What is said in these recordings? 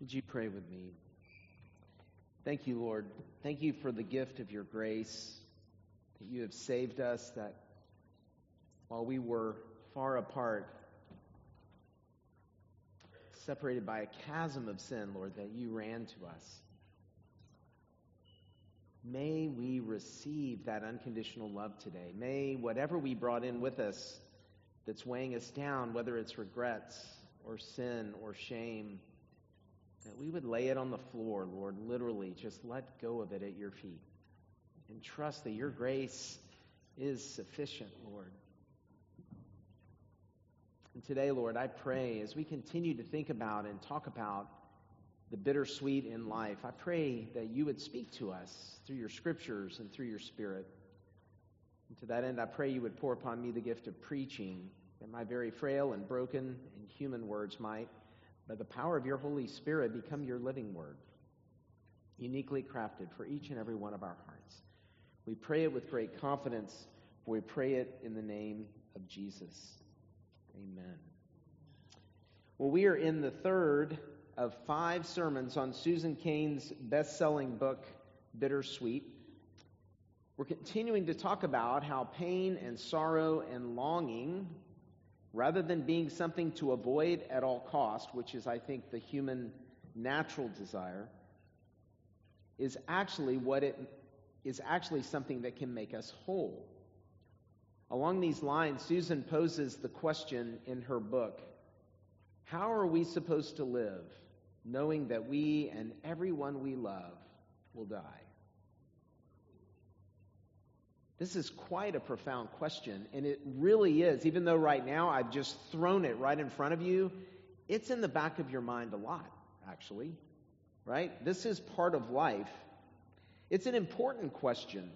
Would you pray with me? Thank you, Lord. Thank you for the gift of your grace, that you have saved us, that while we were far apart, separated by a chasm of sin, Lord, that you ran to us. May we receive that unconditional love today. May whatever we brought in with us that's weighing us down, whether it's regrets or sin or shame, that we would lay it on the floor, Lord, literally, just let go of it at your feet and trust that your grace is sufficient, Lord. And today, Lord, I pray as we continue to think about and talk about the bittersweet in life, I pray that you would speak to us through your scriptures and through your spirit. And to that end, I pray you would pour upon me the gift of preaching, that my very frail and broken and human words might by the power of your Holy Spirit, become your living word, uniquely crafted for each and every one of our hearts. We pray it with great confidence, for we pray it in the name of Jesus. Amen. Well, we are in the third of five sermons on Susan Cain's best selling book, Bittersweet. We're continuing to talk about how pain and sorrow and longing rather than being something to avoid at all cost, which is, I think, the human natural desire, is actually what it is actually something that can make us whole. Along these lines, Susan poses the question in her book How are we supposed to live knowing that we and everyone we love will die? This is quite a profound question, and it really is. Even though right now I've just thrown it right in front of you, it's in the back of your mind a lot, actually. Right? This is part of life. It's an important question,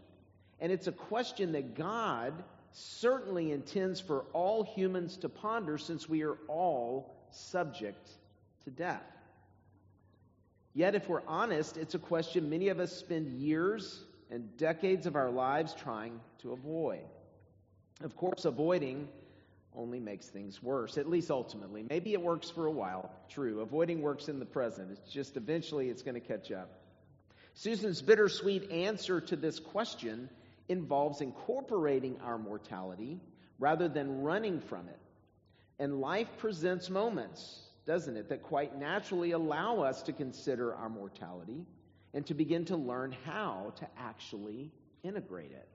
and it's a question that God certainly intends for all humans to ponder since we are all subject to death. Yet, if we're honest, it's a question many of us spend years and decades of our lives trying to avoid. Of course, avoiding only makes things worse, at least ultimately. Maybe it works for a while, true. Avoiding works in the present. It's just eventually it's going to catch up. Susan's bittersweet answer to this question involves incorporating our mortality rather than running from it. And life presents moments, doesn't it, that quite naturally allow us to consider our mortality and to begin to learn how to actually integrate it.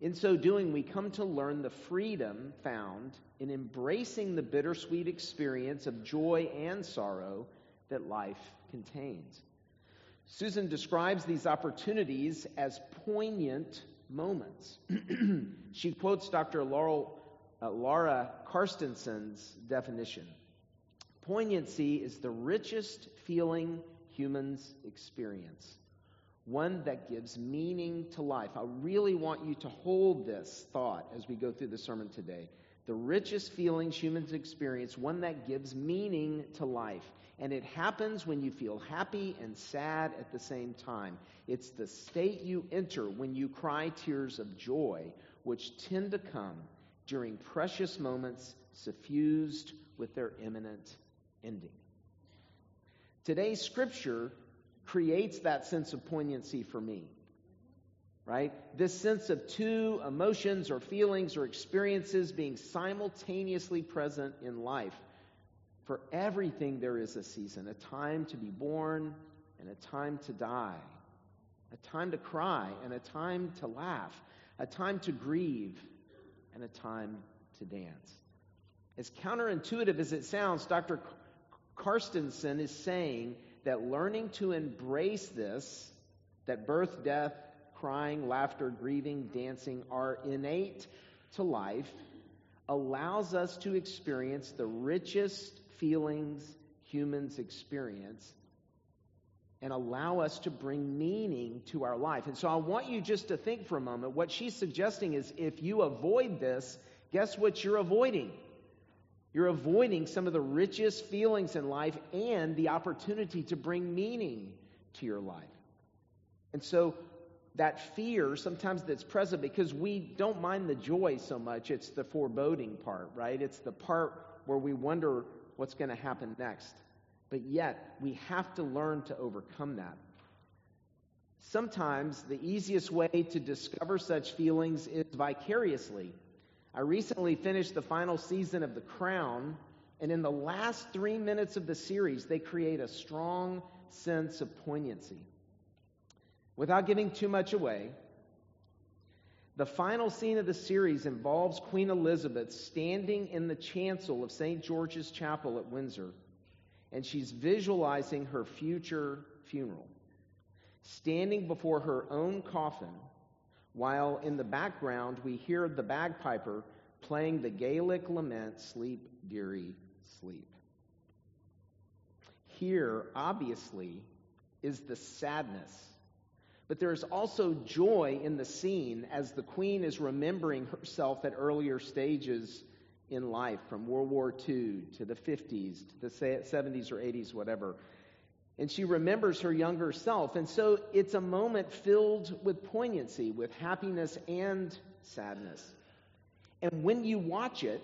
In so doing, we come to learn the freedom found in embracing the bittersweet experience of joy and sorrow that life contains. Susan describes these opportunities as poignant moments. she quotes Dr. Laurel, uh, Laura Carstensen's definition. Poignancy is the richest feeling humans experience, one that gives meaning to life. I really want you to hold this thought as we go through the sermon today. The richest feelings humans experience, one that gives meaning to life. And it happens when you feel happy and sad at the same time. It's the state you enter when you cry tears of joy, which tend to come during precious moments suffused with their imminent ending. Today's scripture creates that sense of poignancy for me. Right? This sense of two emotions or feelings or experiences being simultaneously present in life. For everything, there is a season a time to be born and a time to die, a time to cry and a time to laugh, a time to grieve and a time to dance. As counterintuitive as it sounds, Dr. Carstensen is saying that learning to embrace this, that birth, death, crying, laughter, grieving, dancing are innate to life, allows us to experience the richest feelings humans experience and allow us to bring meaning to our life. And so I want you just to think for a moment. What she's suggesting is if you avoid this, guess what you're avoiding? You're avoiding some of the richest feelings in life and the opportunity to bring meaning to your life. And so that fear sometimes that's present because we don't mind the joy so much, it's the foreboding part, right? It's the part where we wonder what's going to happen next. But yet, we have to learn to overcome that. Sometimes the easiest way to discover such feelings is vicariously. I recently finished the final season of The Crown, and in the last three minutes of the series, they create a strong sense of poignancy. Without giving too much away, the final scene of the series involves Queen Elizabeth standing in the chancel of St. George's Chapel at Windsor, and she's visualizing her future funeral, standing before her own coffin, while in the background we hear the bagpiper playing the Gaelic lament, Sleep, Dearie, Sleep. Here, obviously, is the sadness but there is also joy in the scene as the queen is remembering herself at earlier stages in life, from World War II to the 50s to the 70s or 80s, whatever. And she remembers her younger self. And so it's a moment filled with poignancy, with happiness and sadness. And when you watch it,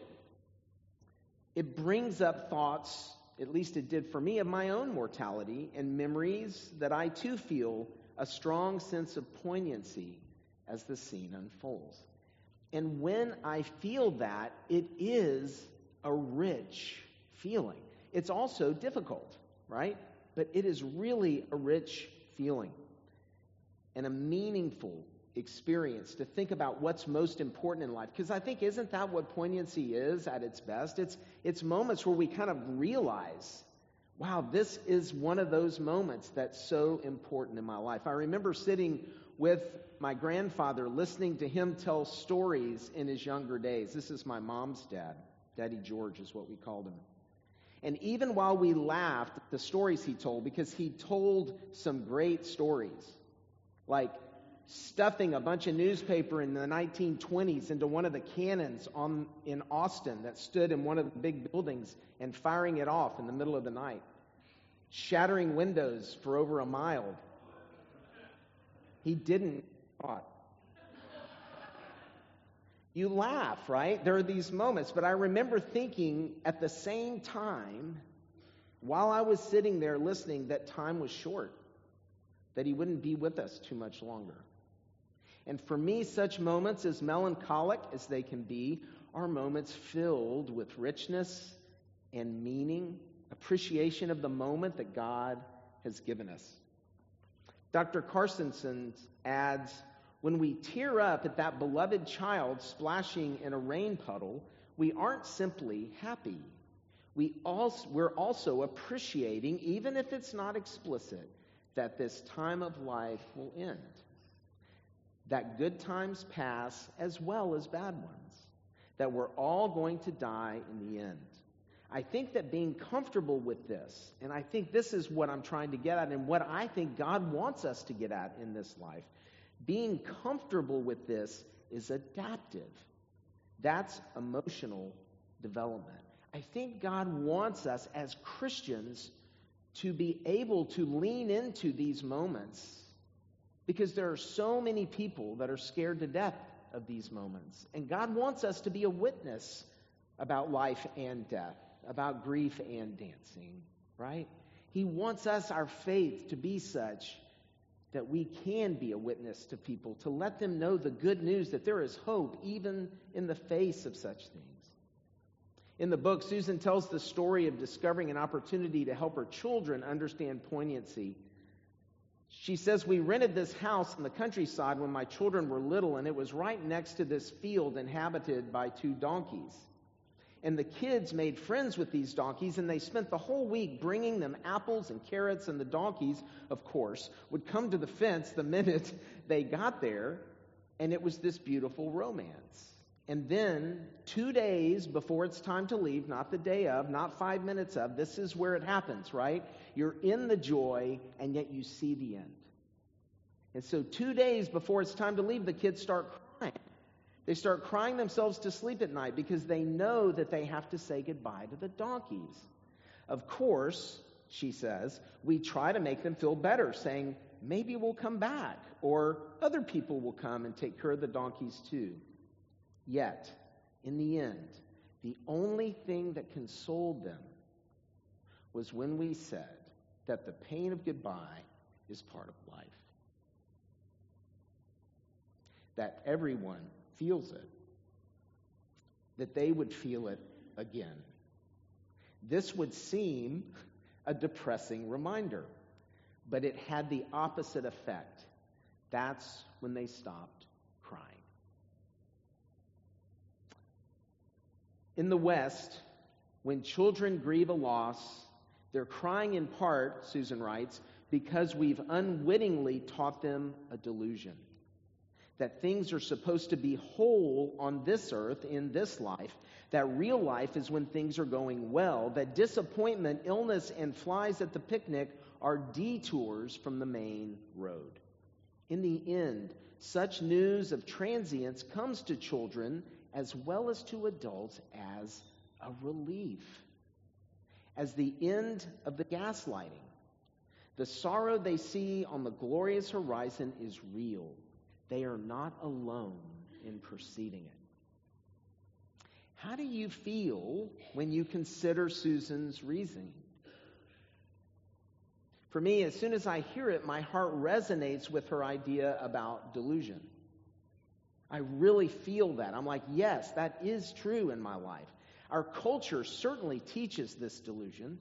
it brings up thoughts, at least it did for me, of my own mortality and memories that I too feel a strong sense of poignancy as the scene unfolds. And when I feel that, it is a rich feeling. It's also difficult, right? But it is really a rich feeling and a meaningful experience to think about what's most important in life. Because I think, isn't that what poignancy is at its best? It's, it's moments where we kind of realize wow, this is one of those moments that's so important in my life. I remember sitting with my grandfather, listening to him tell stories in his younger days. This is my mom's dad. Daddy George is what we called him. And even while we laughed at the stories he told, because he told some great stories, like stuffing a bunch of newspaper in the 1920s into one of the cannons on, in Austin that stood in one of the big buildings and firing it off in the middle of the night, shattering windows for over a mile. He didn't thought. You laugh, right? There are these moments, but I remember thinking at the same time, while I was sitting there listening, that time was short, that he wouldn't be with us too much longer. And for me, such moments, as melancholic as they can be, are moments filled with richness and meaning, appreciation of the moment that God has given us. Dr. Carstensen adds when we tear up at that beloved child splashing in a rain puddle, we aren't simply happy. We also, we're also appreciating, even if it's not explicit, that this time of life will end that good times pass as well as bad ones, that we're all going to die in the end. I think that being comfortable with this, and I think this is what I'm trying to get at, and what I think God wants us to get at in this life, being comfortable with this is adaptive. That's emotional development. I think God wants us as Christians to be able to lean into these moments because there are so many people that are scared to death of these moments. And God wants us to be a witness about life and death, about grief and dancing, right? He wants us, our faith, to be such that we can be a witness to people, to let them know the good news that there is hope even in the face of such things. In the book, Susan tells the story of discovering an opportunity to help her children understand poignancy she says, We rented this house in the countryside when my children were little, and it was right next to this field inhabited by two donkeys. And the kids made friends with these donkeys, and they spent the whole week bringing them apples and carrots. And the donkeys, of course, would come to the fence the minute they got there, and it was this beautiful romance. And then, two days before it's time to leave, not the day of, not five minutes of, this is where it happens, right? You're in the joy, and yet you see the end. And so, two days before it's time to leave, the kids start crying. They start crying themselves to sleep at night because they know that they have to say goodbye to the donkeys. Of course, she says, we try to make them feel better, saying, maybe we'll come back, or other people will come and take care of the donkeys too. Yet, in the end, the only thing that consoled them was when we said that the pain of goodbye is part of life. That everyone feels it, that they would feel it again. This would seem a depressing reminder, but it had the opposite effect. That's when they stopped crying. In the West, when children grieve a loss, they're crying in part, Susan writes, because we've unwittingly taught them a delusion. That things are supposed to be whole on this earth, in this life. That real life is when things are going well. That disappointment, illness, and flies at the picnic are detours from the main road. In the end, such news of transience comes to children as well as to adults as a relief, as the end of the gaslighting. The sorrow they see on the glorious horizon is real. They are not alone in perceiving it. How do you feel when you consider Susan's reasoning? For me, as soon as I hear it, my heart resonates with her idea about delusion. I really feel that. I'm like, yes, that is true in my life. Our culture certainly teaches this delusion.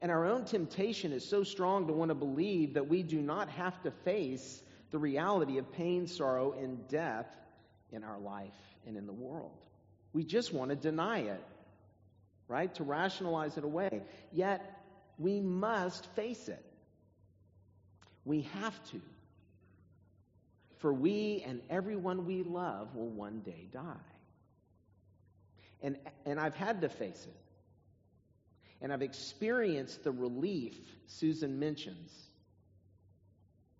And our own temptation is so strong to want to believe that we do not have to face the reality of pain, sorrow, and death in our life and in the world. We just want to deny it, right? To rationalize it away. Yet, we must face it. We have to. For we and everyone we love will one day die. And, and I've had to face it. And I've experienced the relief Susan mentions.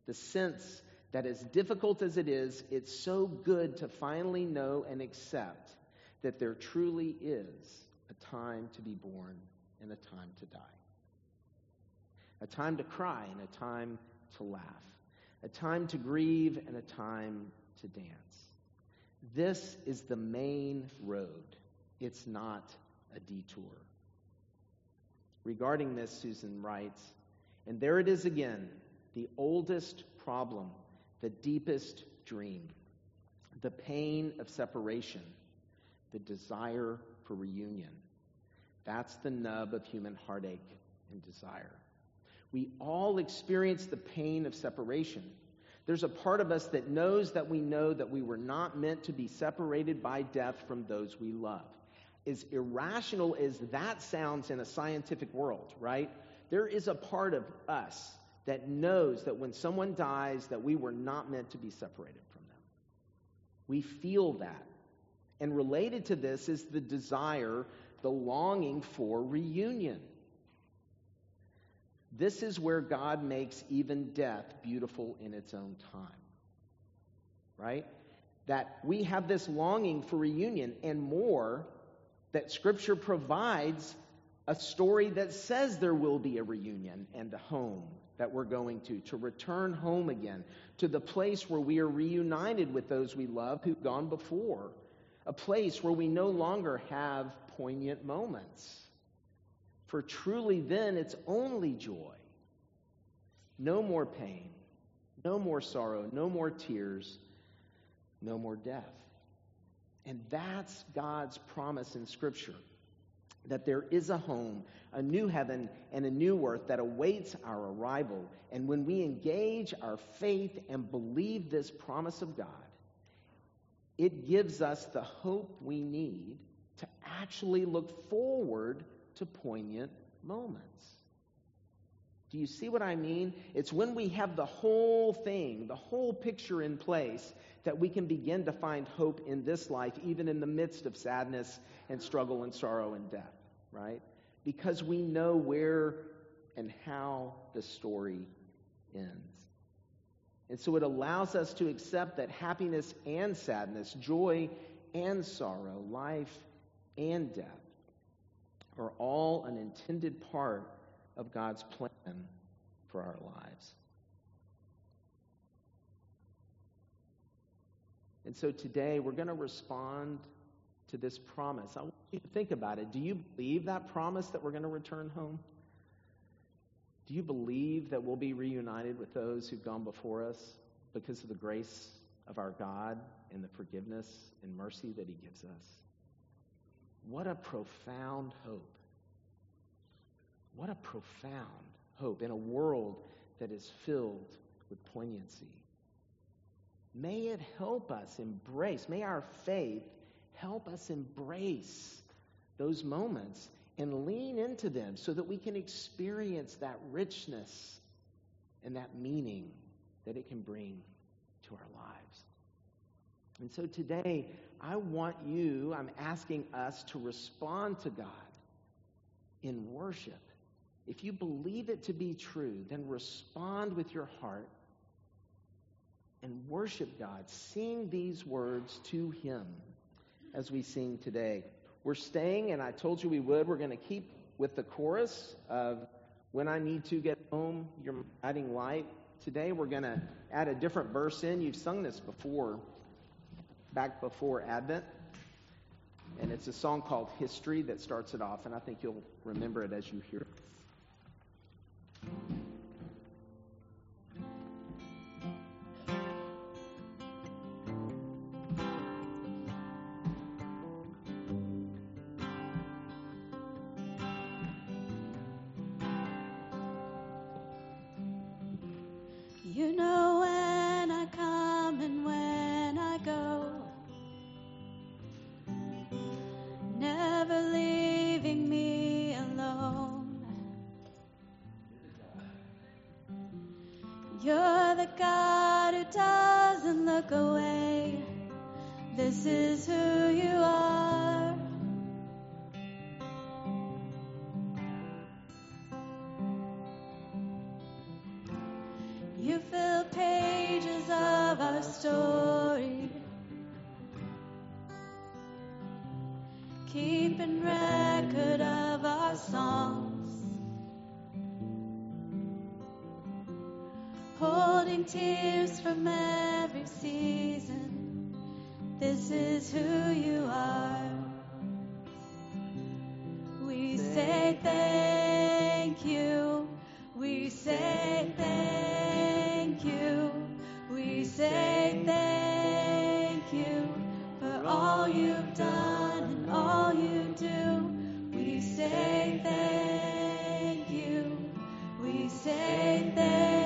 The sense that, as difficult as it is, it's so good to finally know and accept that there truly is a time to be born and a time to die a time to cry and a time to laugh, a time to grieve and a time to dance. This is the main road, it's not a detour. Regarding this, Susan writes, and there it is again, the oldest problem, the deepest dream, the pain of separation, the desire for reunion. That's the nub of human heartache and desire. We all experience the pain of separation. There's a part of us that knows that we know that we were not meant to be separated by death from those we love. As irrational as that sounds in a scientific world, right? There is a part of us that knows that when someone dies that we were not meant to be separated from them. We feel that. And related to this is the desire, the longing for reunion. This is where God makes even death beautiful in its own time. Right? That we have this longing for reunion and more, that Scripture provides a story that says there will be a reunion and a home that we're going to, to return home again, to the place where we are reunited with those we love who've gone before, a place where we no longer have poignant moments. For truly then it's only joy. No more pain, no more sorrow, no more tears, no more death. And that's God's promise in Scripture that there is a home, a new heaven, and a new earth that awaits our arrival. And when we engage our faith and believe this promise of God, it gives us the hope we need to actually look forward to poignant moments. Do you see what I mean? It's when we have the whole thing, the whole picture in place, that we can begin to find hope in this life, even in the midst of sadness and struggle and sorrow and death, right? Because we know where and how the story ends. And so it allows us to accept that happiness and sadness, joy and sorrow, life and death are all an intended part of God's plan for our lives. And so today we're going to respond to this promise. I think about it. Do you believe that promise that we're going to return home? Do you believe that we'll be reunited with those who've gone before us because of the grace of our God and the forgiveness and mercy that He gives us? What a profound hope. What a profound hope in a world that is filled with poignancy. May it help us embrace, may our faith help us embrace those moments and lean into them so that we can experience that richness and that meaning that it can bring to our lives. And so today, I want you, I'm asking us to respond to God in worship. If you believe it to be true, then respond with your heart and worship God. Sing these words to Him as we sing today. We're staying, and I told you we would. We're going to keep with the chorus of When I Need to Get Home, You're Guiding Light. Today we're going to add a different verse in. You've sung this before, back before Advent. And it's a song called History that starts it off, and I think you'll remember it as you hear it. doesn't look away. This is who you from every season. This is who you are. We say thank you. We say thank you. We say thank you for all you've done and all you do. We say thank you. We say thank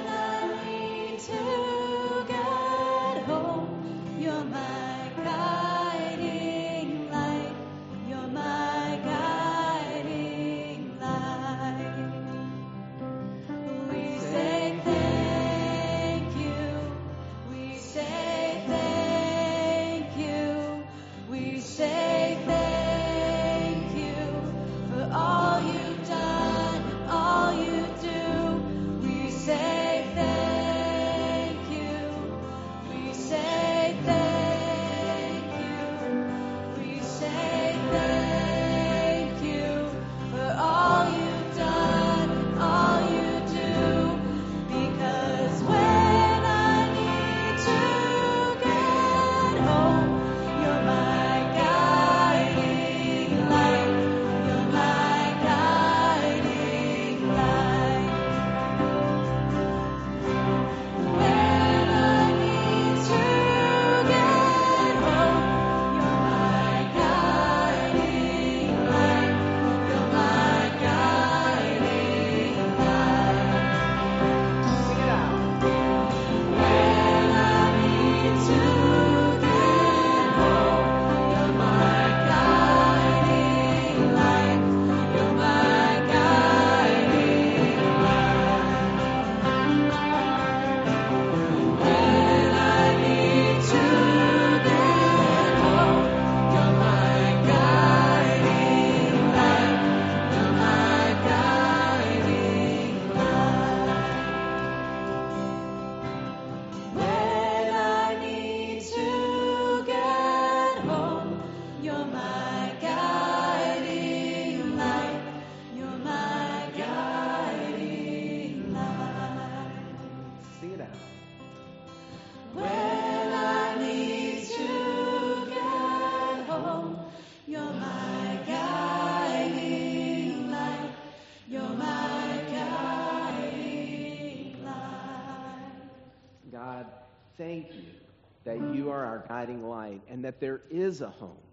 that there is a home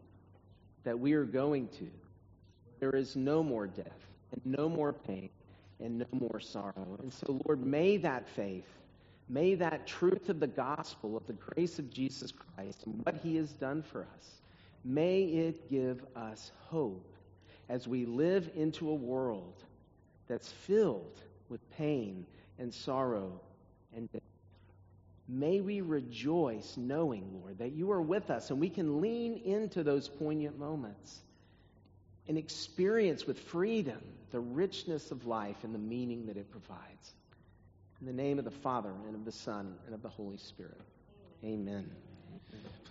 that we are going to. There is no more death and no more pain and no more sorrow. And so, Lord, may that faith, may that truth of the gospel, of the grace of Jesus Christ and what he has done for us, may it give us hope as we live into a world that's filled with pain and sorrow and death. May we rejoice knowing, Lord, that you are with us and we can lean into those poignant moments and experience with freedom the richness of life and the meaning that it provides. In the name of the Father, and of the Son, and of the Holy Spirit. Amen.